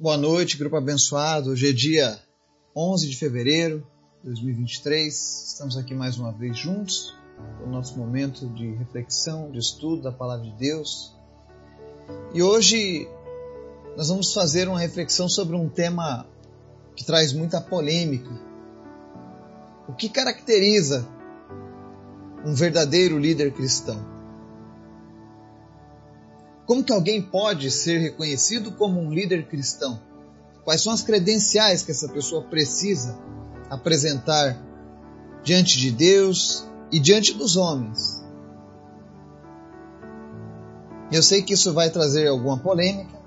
Boa noite, grupo abençoado. Hoje é dia 11 de fevereiro de 2023. Estamos aqui mais uma vez juntos no nosso momento de reflexão, de estudo da palavra de Deus. E hoje nós vamos fazer uma reflexão sobre um tema que traz muita polêmica. O que caracteriza um verdadeiro líder cristão? Como que alguém pode ser reconhecido como um líder cristão? Quais são as credenciais que essa pessoa precisa apresentar diante de Deus e diante dos homens? Eu sei que isso vai trazer alguma polêmica,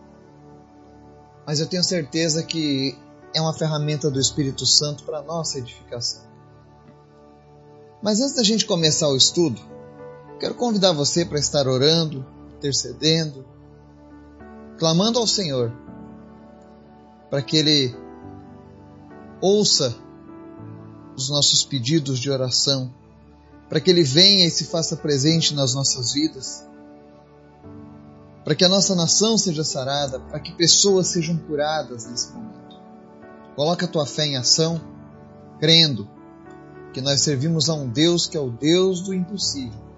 mas eu tenho certeza que é uma ferramenta do Espírito Santo para nossa edificação. Mas antes da gente começar o estudo, quero convidar você para estar orando, intercedendo, clamando ao Senhor para que Ele ouça os nossos pedidos de oração, para que Ele venha e se faça presente nas nossas vidas, para que a nossa nação seja sarada, para que pessoas sejam curadas nesse momento. Coloca a tua fé em ação, crendo que nós servimos a um Deus que é o Deus do impossível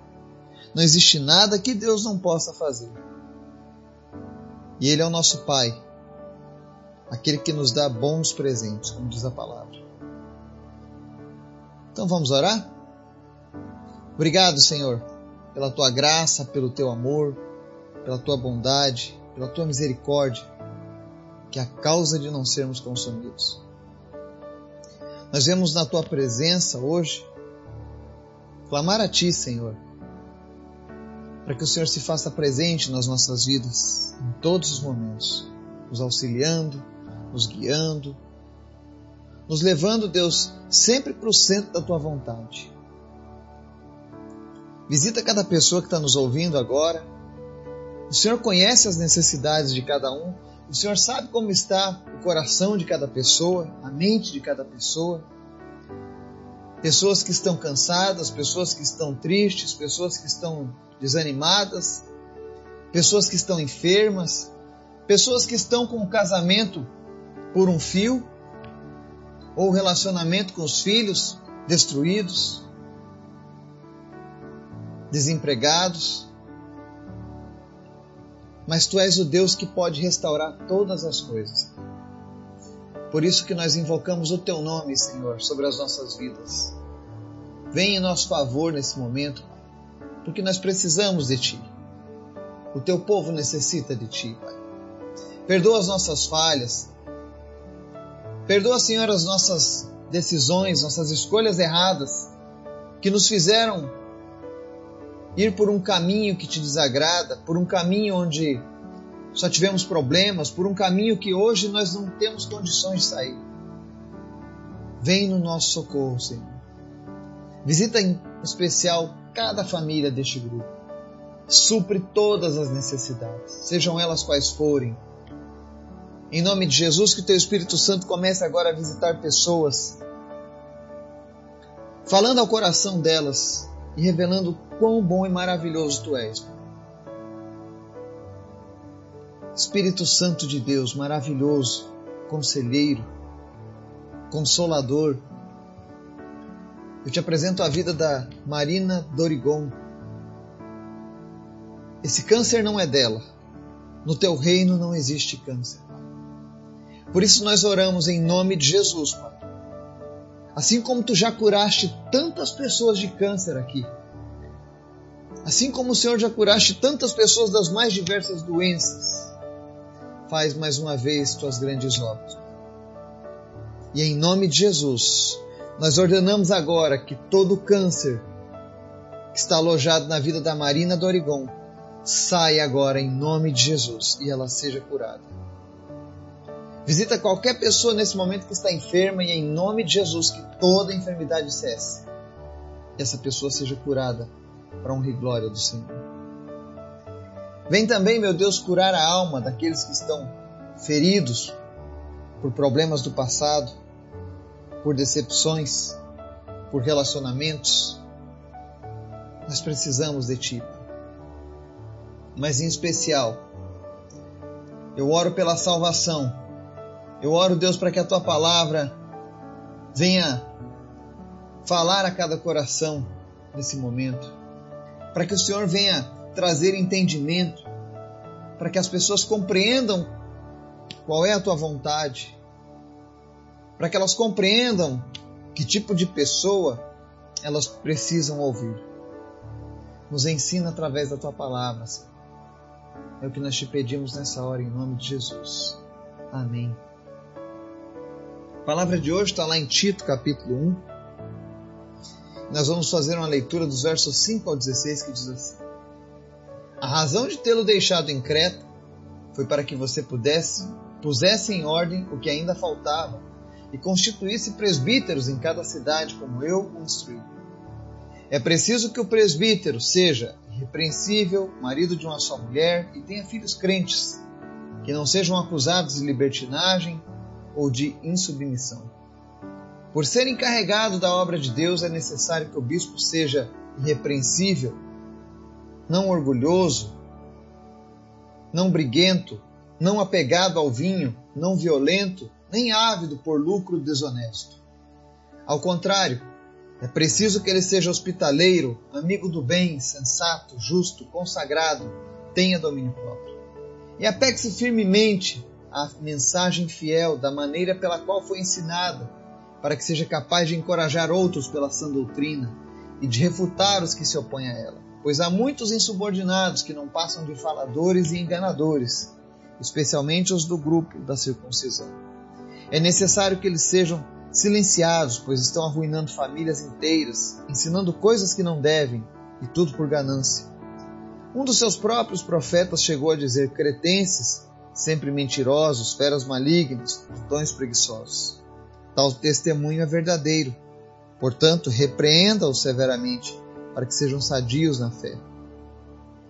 não existe nada que Deus não possa fazer. E Ele é o nosso Pai, aquele que nos dá bons presentes, como diz a palavra. Então vamos orar? Obrigado, Senhor, pela tua graça, pelo teu amor, pela tua bondade, pela tua misericórdia, que é a causa de não sermos consumidos. Nós vemos na tua presença hoje clamar a ti, Senhor para que o Senhor se faça presente nas nossas vidas, em todos os momentos, nos auxiliando, nos guiando, nos levando, Deus, sempre para o centro da tua vontade. Visita cada pessoa que está nos ouvindo agora. O Senhor conhece as necessidades de cada um. O Senhor sabe como está o coração de cada pessoa, a mente de cada pessoa. Pessoas que estão cansadas, pessoas que estão tristes, pessoas que estão desanimadas, pessoas que estão enfermas, pessoas que estão com o casamento por um fio, ou o relacionamento com os filhos destruídos, desempregados. Mas tu és o Deus que pode restaurar todas as coisas. Por isso que nós invocamos o teu nome, Senhor, sobre as nossas vidas. Vem em nosso favor nesse momento, porque nós precisamos de Ti. O Teu povo necessita de Ti, Pai. Perdoa as nossas falhas. Perdoa, Senhor, as nossas decisões, nossas escolhas erradas que nos fizeram ir por um caminho que te desagrada, por um caminho onde só tivemos problemas, por um caminho que hoje nós não temos condições de sair. Vem no nosso socorro, Senhor. Visita em especial cada família deste grupo. Supre todas as necessidades, sejam elas quais forem. Em nome de Jesus, que o Teu Espírito Santo comece agora a visitar pessoas, falando ao coração delas e revelando quão bom e maravilhoso Tu és. Espírito Santo de Deus, maravilhoso, conselheiro, consolador, eu te apresento a vida da Marina Dorigon. Esse câncer não é dela. No teu reino não existe câncer. Por isso nós oramos em nome de Jesus, Pai. Assim como tu já curaste tantas pessoas de câncer aqui. Assim como o Senhor já curaste tantas pessoas das mais diversas doenças. Faz mais uma vez tuas grandes obras. E em nome de Jesus, nós ordenamos agora que todo câncer que está alojado na vida da Marina do Origon saia agora em nome de Jesus e ela seja curada. Visita qualquer pessoa nesse momento que está enferma e em nome de Jesus que toda enfermidade cesse. E essa pessoa seja curada para honra e glória do Senhor. Vem também, meu Deus, curar a alma daqueles que estão feridos por problemas do passado, por decepções, por relacionamentos. Nós precisamos de Ti. Mas em especial, eu oro pela salvação Eu oro, Deus, para que a tua palavra venha falar a cada coração nesse momento, para que o Senhor venha trazer entendimento, para que as pessoas compreendam qual é a tua vontade, para que elas compreendam que tipo de pessoa elas precisam ouvir. Nos ensina através da tua palavra, Senhor. É o que nós te pedimos nessa hora, em nome de Jesus. Amém. A palavra de hoje está lá em Tito, capítulo 1. Nós vamos fazer uma leitura dos versos 5 ao 16 que diz assim: A razão de tê-lo deixado em Creta foi para que você pudesse pusesse em ordem o que ainda faltava e constituísse presbíteros em cada cidade, como eu o instruí. É preciso que o presbítero seja irrepreensível, marido de uma só mulher e tenha filhos crentes, que não sejam acusados de libertinagem ou de insubmissão. Por ser encarregado da obra de Deus, é necessário que o bispo seja irrepreensível, não orgulhoso, não briguento, não apegado ao vinho, não violento, nem ávido por lucro desonesto. Ao contrário, é preciso que ele seja hospitaleiro, amigo do bem, sensato, justo, consagrado, tenha domínio próprio. E apegue-se firmemente a mensagem fiel da maneira pela qual foi ensinada, para que seja capaz de encorajar outros pela sã doutrina e de refutar os que se opõem a ela. Pois há muitos insubordinados que não passam de faladores e enganadores, especialmente os do grupo da circuncisão. É necessário que eles sejam silenciados, pois estão arruinando famílias inteiras, ensinando coisas que não devem, e tudo por ganância. Um dos seus próprios profetas chegou a dizer: Cretenses, sempre mentirosos, feras malignos, tons preguiçosos. Tal testemunho é verdadeiro. Portanto, repreenda-os severamente, para que sejam sadios na fé.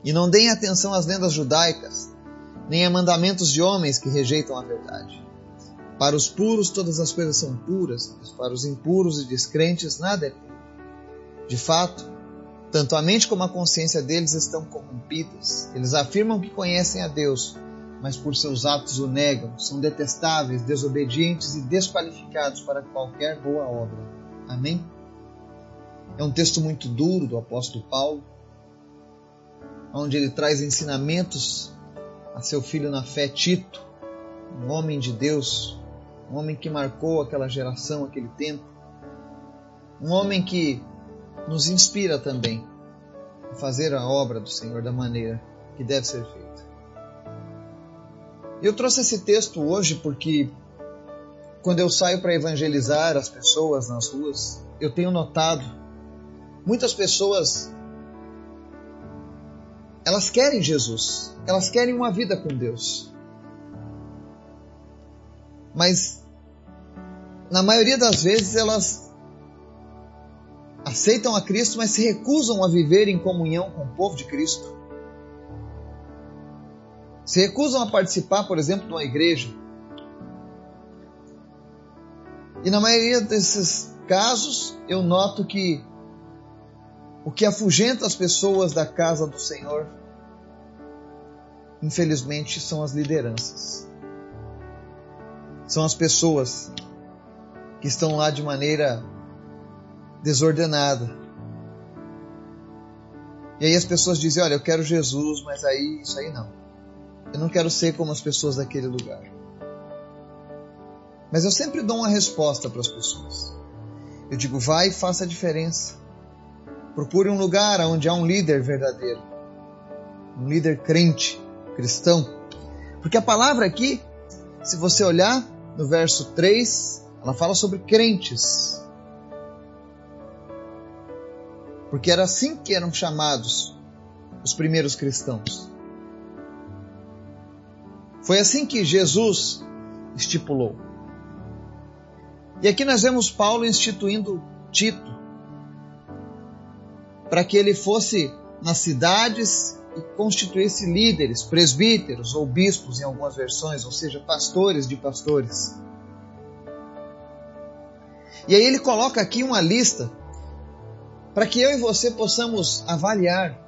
E não deem atenção às lendas judaicas, nem a mandamentos de homens que rejeitam a verdade. Para os puros, todas as coisas são puras, mas para os impuros e descrentes, nada é puro. De fato, tanto a mente como a consciência deles estão corrompidas. Eles afirmam que conhecem a Deus, mas por seus atos o negam, são detestáveis, desobedientes e desqualificados para qualquer boa obra. Amém? É um texto muito duro do apóstolo Paulo, onde ele traz ensinamentos a seu filho na fé, Tito, um homem de Deus, um homem que marcou aquela geração, aquele tempo, um homem que nos inspira também a fazer a obra do Senhor da maneira que deve ser feita. Eu trouxe esse texto hoje porque quando eu saio para evangelizar as pessoas nas ruas, eu tenho notado muitas pessoas elas querem Jesus, elas querem uma vida com Deus. Mas na maioria das vezes elas aceitam a Cristo, mas se recusam a viver em comunhão com o povo de Cristo se recusam a participar, por exemplo, de uma igreja. E na maioria desses casos, eu noto que o que afugenta as pessoas da casa do Senhor, infelizmente, são as lideranças. São as pessoas que estão lá de maneira desordenada. E aí as pessoas dizem: Olha, eu quero Jesus, mas aí isso aí não. Eu não quero ser como as pessoas daquele lugar. Mas eu sempre dou uma resposta para as pessoas. Eu digo, vai e faça a diferença. Procure um lugar onde há um líder verdadeiro. Um líder crente, cristão. Porque a palavra aqui, se você olhar no verso 3, ela fala sobre crentes. Porque era assim que eram chamados os primeiros cristãos. Foi assim que Jesus estipulou. E aqui nós vemos Paulo instituindo Tito para que ele fosse nas cidades e constituísse líderes, presbíteros ou bispos em algumas versões, ou seja, pastores de pastores. E aí ele coloca aqui uma lista para que eu e você possamos avaliar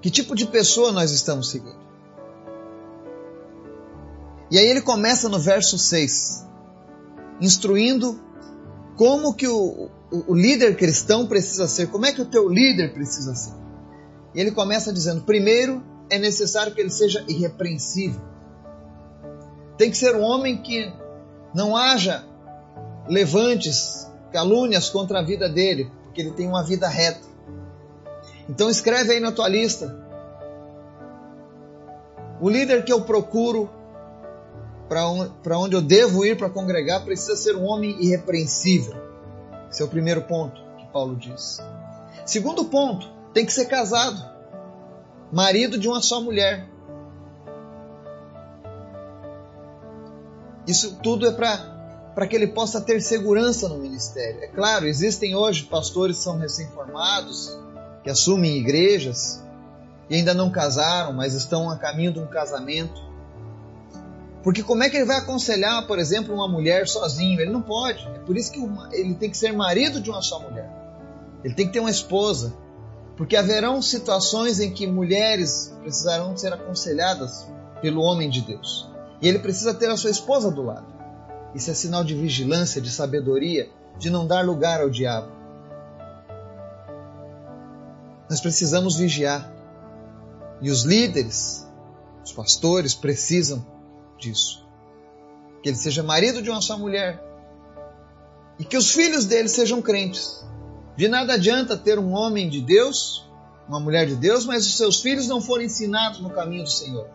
que tipo de pessoa nós estamos seguindo. E aí ele começa no verso 6, instruindo como que o, o, o líder cristão precisa ser, como é que o teu líder precisa ser. E ele começa dizendo: primeiro, é necessário que ele seja irrepreensível. Tem que ser um homem que não haja levantes, calúnias contra a vida dele, porque ele tem uma vida reta. Então escreve aí na tua lista. O líder que eu procuro para onde eu devo ir para congregar precisa ser um homem irrepreensível. Esse é o primeiro ponto que Paulo diz. Segundo ponto, tem que ser casado, marido de uma só mulher. Isso tudo é para que ele possa ter segurança no ministério. É claro, existem hoje pastores que são recém-formados, que assumem igrejas e ainda não casaram, mas estão a caminho de um casamento. Porque como é que ele vai aconselhar, por exemplo, uma mulher sozinho? Ele não pode. É por isso que ele tem que ser marido de uma só mulher. Ele tem que ter uma esposa. Porque haverão situações em que mulheres precisarão ser aconselhadas pelo homem de Deus. E ele precisa ter a sua esposa do lado. Isso é sinal de vigilância, de sabedoria, de não dar lugar ao diabo. Nós precisamos vigiar. E os líderes, os pastores, precisam disso. Que ele seja marido de uma só mulher. E que os filhos dele sejam crentes. De nada adianta ter um homem de Deus, uma mulher de Deus, mas os seus filhos não forem ensinados no caminho do Senhor.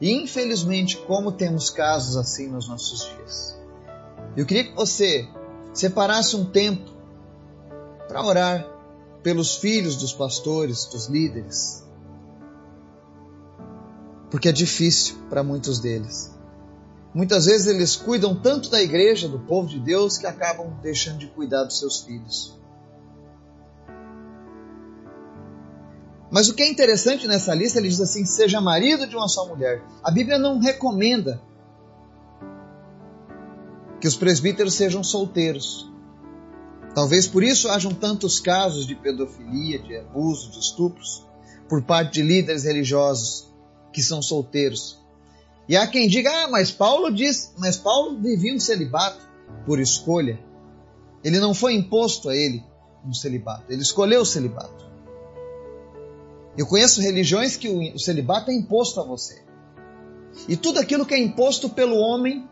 E infelizmente, como temos casos assim nos nossos dias. Eu queria que você separasse um tempo para orar pelos filhos dos pastores, dos líderes, porque é difícil para muitos deles. Muitas vezes eles cuidam tanto da igreja, do povo de Deus, que acabam deixando de cuidar dos seus filhos. Mas o que é interessante nessa lista, ele diz assim: seja marido de uma só mulher. A Bíblia não recomenda que os presbíteros sejam solteiros. Talvez por isso hajam tantos casos de pedofilia, de abuso, de estupros por parte de líderes religiosos que são solteiros. E há quem diga: "Ah, mas Paulo diz, mas Paulo vivia um celibato por escolha. Ele não foi imposto a ele um celibato, ele escolheu o celibato. Eu conheço religiões que o celibato é imposto a você. E tudo aquilo que é imposto pelo homem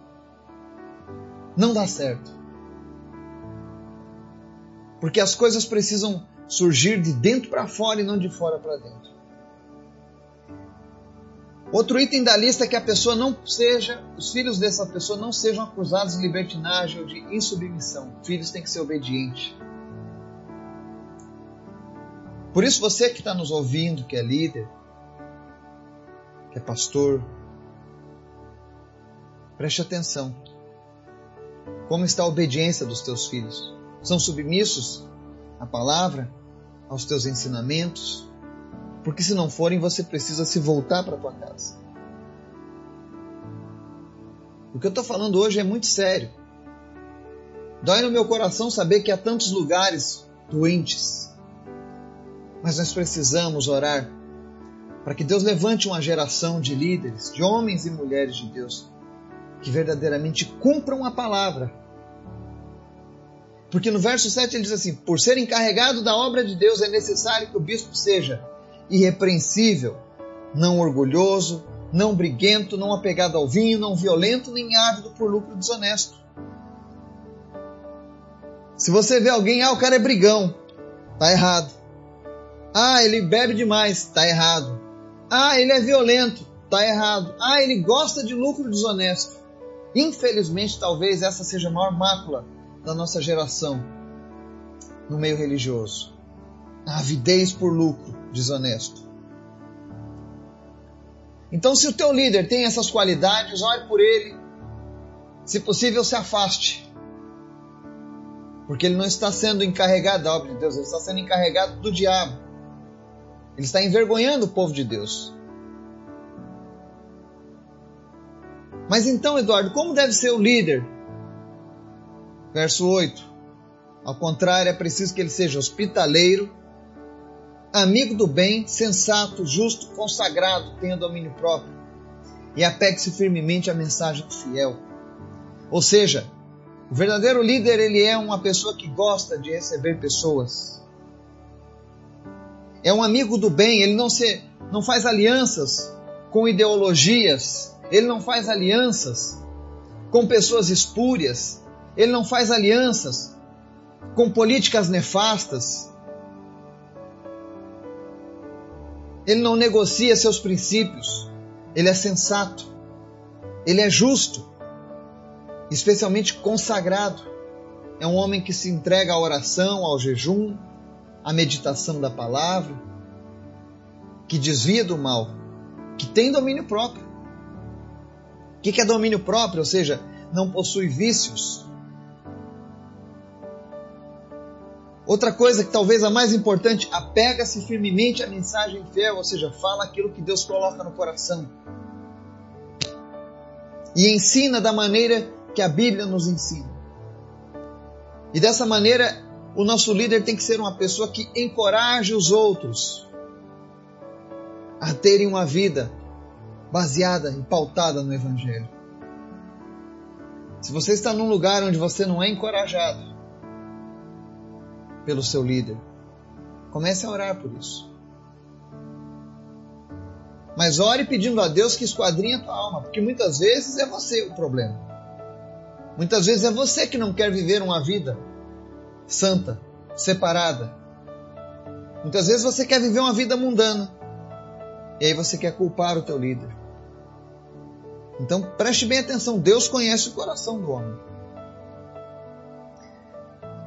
não dá certo. Porque as coisas precisam surgir de dentro para fora e não de fora para dentro. Outro item da lista é que a pessoa não seja, os filhos dessa pessoa não sejam acusados de libertinagem ou de insubmissão. Filhos têm que ser obedientes. Por isso, você que está nos ouvindo, que é líder, que é pastor, preste atenção. Como está a obediência dos teus filhos? São submissos à palavra, aos teus ensinamentos? Porque se não forem, você precisa se voltar para tua casa. O que eu estou falando hoje é muito sério. Dói no meu coração saber que há tantos lugares doentes. Mas nós precisamos orar para que Deus levante uma geração de líderes, de homens e mulheres de Deus, que verdadeiramente cumpram a palavra. Porque no verso 7 ele diz assim: Por ser encarregado da obra de Deus, é necessário que o bispo seja irrepreensível, não orgulhoso, não briguento, não apegado ao vinho, não violento, nem ávido por lucro desonesto. Se você vê alguém, ah, o cara é brigão, tá errado. Ah, ele bebe demais, tá errado. Ah, ele é violento, tá errado. Ah, ele gosta de lucro desonesto. Infelizmente, talvez essa seja a maior mácula da nossa geração no meio religioso. A avidez por lucro desonesto. Então, se o teu líder tem essas qualidades, ore por ele. Se possível, se afaste. Porque ele não está sendo encarregado da obra de Deus, ele está sendo encarregado do diabo. Ele está envergonhando o povo de Deus. Mas então, Eduardo, como deve ser o líder? Verso 8. Ao contrário, é preciso que ele seja hospitaleiro, amigo do bem, sensato, justo, consagrado, tenha domínio próprio. e apegue-se firmemente à mensagem fiel. Ou seja, o verdadeiro líder ele é uma pessoa que gosta de receber pessoas. É um amigo do bem, ele não se não faz alianças com ideologias, ele não faz alianças com pessoas espúrias, ele não faz alianças com políticas nefastas. Ele não negocia seus princípios. Ele é sensato. Ele é justo. Especialmente consagrado. É um homem que se entrega à oração, ao jejum, à meditação da palavra, que desvia do mal, que tem domínio próprio. O que é domínio próprio? Ou seja, não possui vícios. Outra coisa que talvez a mais importante, apega-se firmemente à mensagem fiel, ou seja, fala aquilo que Deus coloca no coração. E ensina da maneira que a Bíblia nos ensina. E dessa maneira, o nosso líder tem que ser uma pessoa que encoraje os outros a terem uma vida baseada e pautada no Evangelho. Se você está num lugar onde você não é encorajado pelo seu líder, comece a orar por isso. Mas ore pedindo a Deus que esquadrinhe a tua alma, porque muitas vezes é você o problema. Muitas vezes é você que não quer viver uma vida santa, separada. Muitas vezes você quer viver uma vida mundana. E aí você quer culpar o teu líder. Então preste bem atenção, Deus conhece o coração do homem.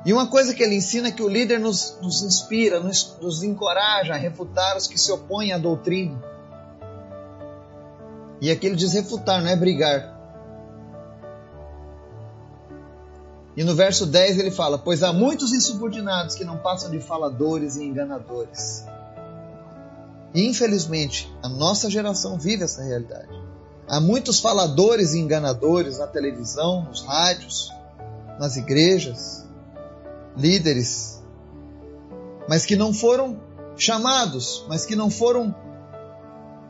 E uma coisa que ele ensina é que o líder nos, nos inspira, nos, nos encoraja a refutar os que se opõem à doutrina. E aqui ele diz refutar, não é brigar. E no verso 10 ele fala: Pois há muitos insubordinados que não passam de faladores e enganadores. E infelizmente, a nossa geração vive essa realidade. Há muitos faladores e enganadores na televisão, nos rádios, nas igrejas, líderes, mas que não foram chamados, mas que não foram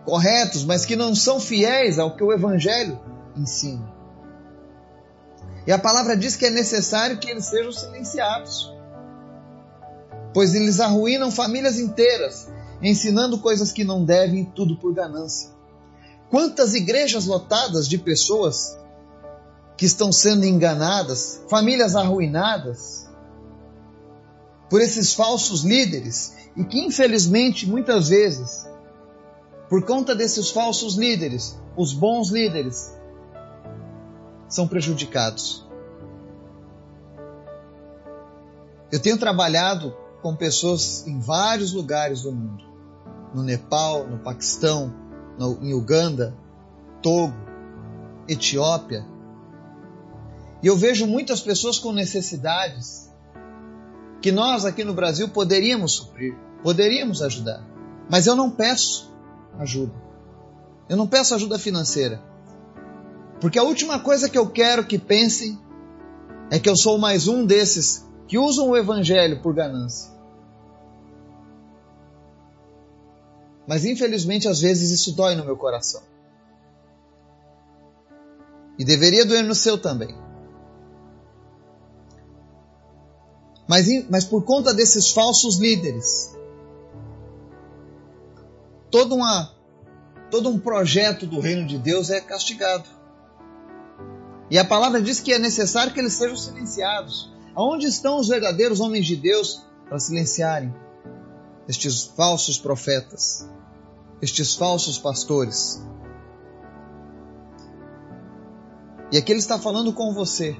corretos, mas que não são fiéis ao que o Evangelho ensina. E a palavra diz que é necessário que eles sejam silenciados, pois eles arruinam famílias inteiras, ensinando coisas que não devem, tudo por ganância. Quantas igrejas lotadas de pessoas que estão sendo enganadas, famílias arruinadas por esses falsos líderes e que infelizmente muitas vezes, por conta desses falsos líderes, os bons líderes são prejudicados. Eu tenho trabalhado com pessoas em vários lugares do mundo, no Nepal, no Paquistão, no, em Uganda, Togo, Etiópia. E eu vejo muitas pessoas com necessidades que nós aqui no Brasil poderíamos suprir, poderíamos ajudar. Mas eu não peço ajuda. Eu não peço ajuda financeira. Porque a última coisa que eu quero que pensem é que eu sou mais um desses que usam o evangelho por ganância. Mas infelizmente, às vezes isso dói no meu coração. E deveria doer no seu também. Mas, mas por conta desses falsos líderes, todo, uma, todo um projeto do reino de Deus é castigado. E a palavra diz que é necessário que eles sejam silenciados. Aonde estão os verdadeiros homens de Deus para silenciarem estes falsos profetas? estes falsos pastores. E aqui ele está falando com você.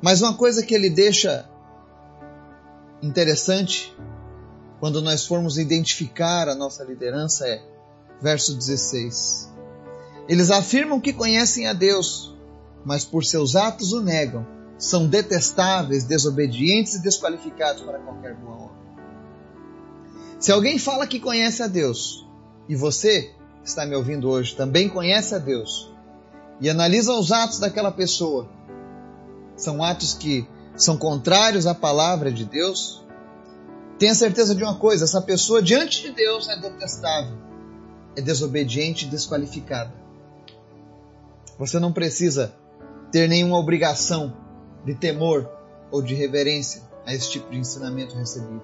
Mas uma coisa que ele deixa interessante quando nós formos identificar a nossa liderança é verso 16. Eles afirmam que conhecem a Deus, mas por seus atos o negam são detestáveis, desobedientes e desqualificados para qualquer boa obra. Se alguém fala que conhece a Deus, e você está me ouvindo hoje também conhece a Deus, e analisa os atos daquela pessoa, são atos que são contrários à palavra de Deus, tenha certeza de uma coisa: essa pessoa diante de Deus é detestável, é desobediente e desqualificada. Você não precisa ter nenhuma obrigação de temor ou de reverência a esse tipo de ensinamento recebido.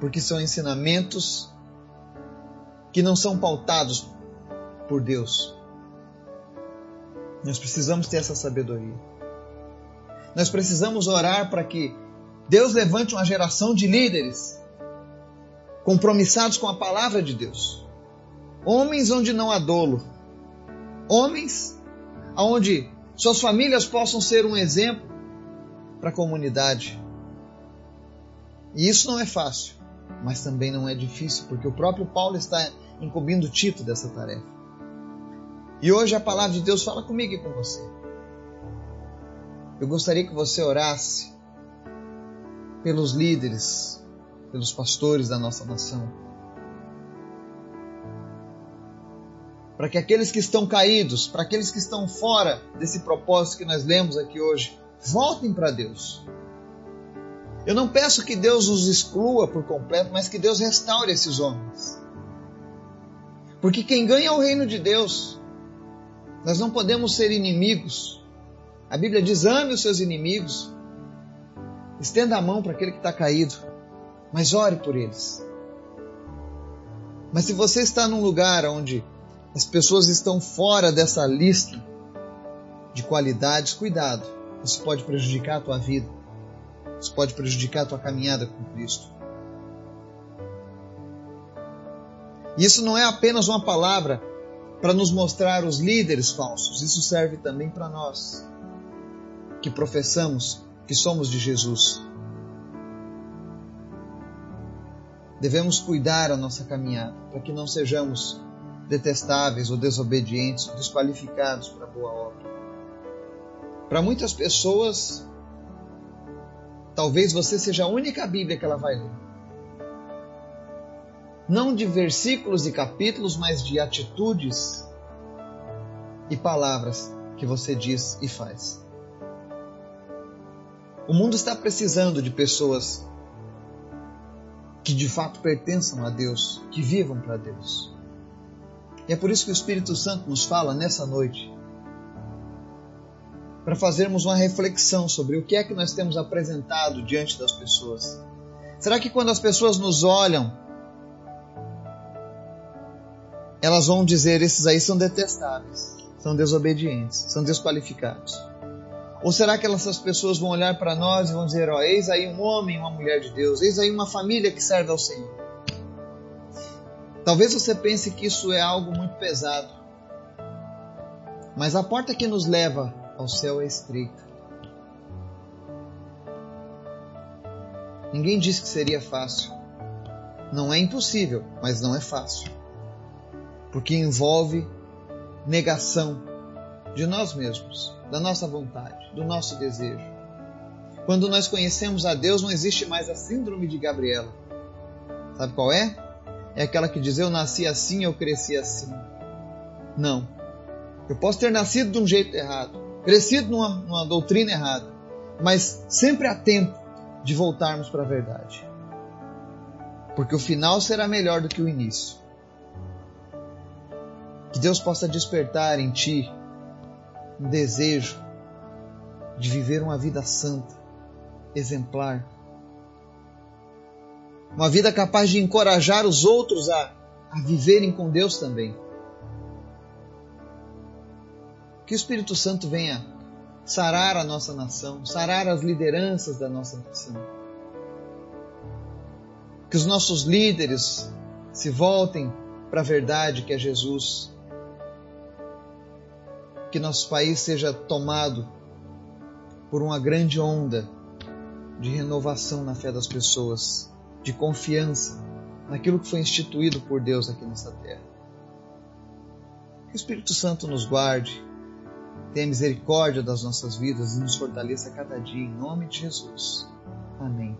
Porque são ensinamentos que não são pautados por Deus. Nós precisamos ter essa sabedoria. Nós precisamos orar para que Deus levante uma geração de líderes compromissados com a palavra de Deus. Homens onde não há dolo. Homens onde suas famílias possam ser um exemplo para a comunidade. E isso não é fácil, mas também não é difícil, porque o próprio Paulo está incumbindo Tito dessa tarefa. E hoje a palavra de Deus fala comigo e com você. Eu gostaria que você orasse pelos líderes, pelos pastores da nossa nação. Para que aqueles que estão caídos, para aqueles que estão fora desse propósito que nós lemos aqui hoje, voltem para Deus. Eu não peço que Deus os exclua por completo, mas que Deus restaure esses homens. Porque quem ganha é o reino de Deus. Nós não podemos ser inimigos. A Bíblia diz: ame os seus inimigos. Estenda a mão para aquele que está caído, mas ore por eles. Mas se você está num lugar onde as pessoas estão fora dessa lista de qualidades, cuidado. Isso pode prejudicar a tua vida. Isso pode prejudicar a tua caminhada com Cristo. E isso não é apenas uma palavra para nos mostrar os líderes falsos, isso serve também para nós que professamos que somos de Jesus. Devemos cuidar a nossa caminhada para que não sejamos detestáveis ou desobedientes desqualificados para a boa obra. Para muitas pessoas, talvez você seja a única Bíblia que ela vai ler. Não de versículos e capítulos, mas de atitudes e palavras que você diz e faz. O mundo está precisando de pessoas que de fato pertençam a Deus, que vivam para Deus. E é por isso que o Espírito Santo nos fala nessa noite, para fazermos uma reflexão sobre o que é que nós temos apresentado diante das pessoas. Será que quando as pessoas nos olham, elas vão dizer: esses aí são detestáveis, são desobedientes, são desqualificados? Ou será que essas pessoas vão olhar para nós e vão dizer: ó, eis aí um homem, uma mulher de Deus, eis aí uma família que serve ao Senhor? Talvez você pense que isso é algo muito pesado, mas a porta que nos leva ao céu é estreita. Ninguém disse que seria fácil. Não é impossível, mas não é fácil. Porque envolve negação de nós mesmos, da nossa vontade, do nosso desejo. Quando nós conhecemos a Deus, não existe mais a síndrome de Gabriela. Sabe qual é? É aquela que diz: Eu nasci assim, eu cresci assim. Não. Eu posso ter nascido de um jeito errado, crescido numa, numa doutrina errada, mas sempre há tempo de voltarmos para a verdade. Porque o final será melhor do que o início. Que Deus possa despertar em ti um desejo de viver uma vida santa, exemplar. Uma vida capaz de encorajar os outros a, a viverem com Deus também. Que o Espírito Santo venha sarar a nossa nação, sarar as lideranças da nossa nação. Que os nossos líderes se voltem para a verdade que é Jesus que nosso país seja tomado por uma grande onda de renovação na fé das pessoas, de confiança naquilo que foi instituído por Deus aqui nessa terra. Que o Espírito Santo nos guarde, tenha misericórdia das nossas vidas e nos fortaleça cada dia, em nome de Jesus. Amém.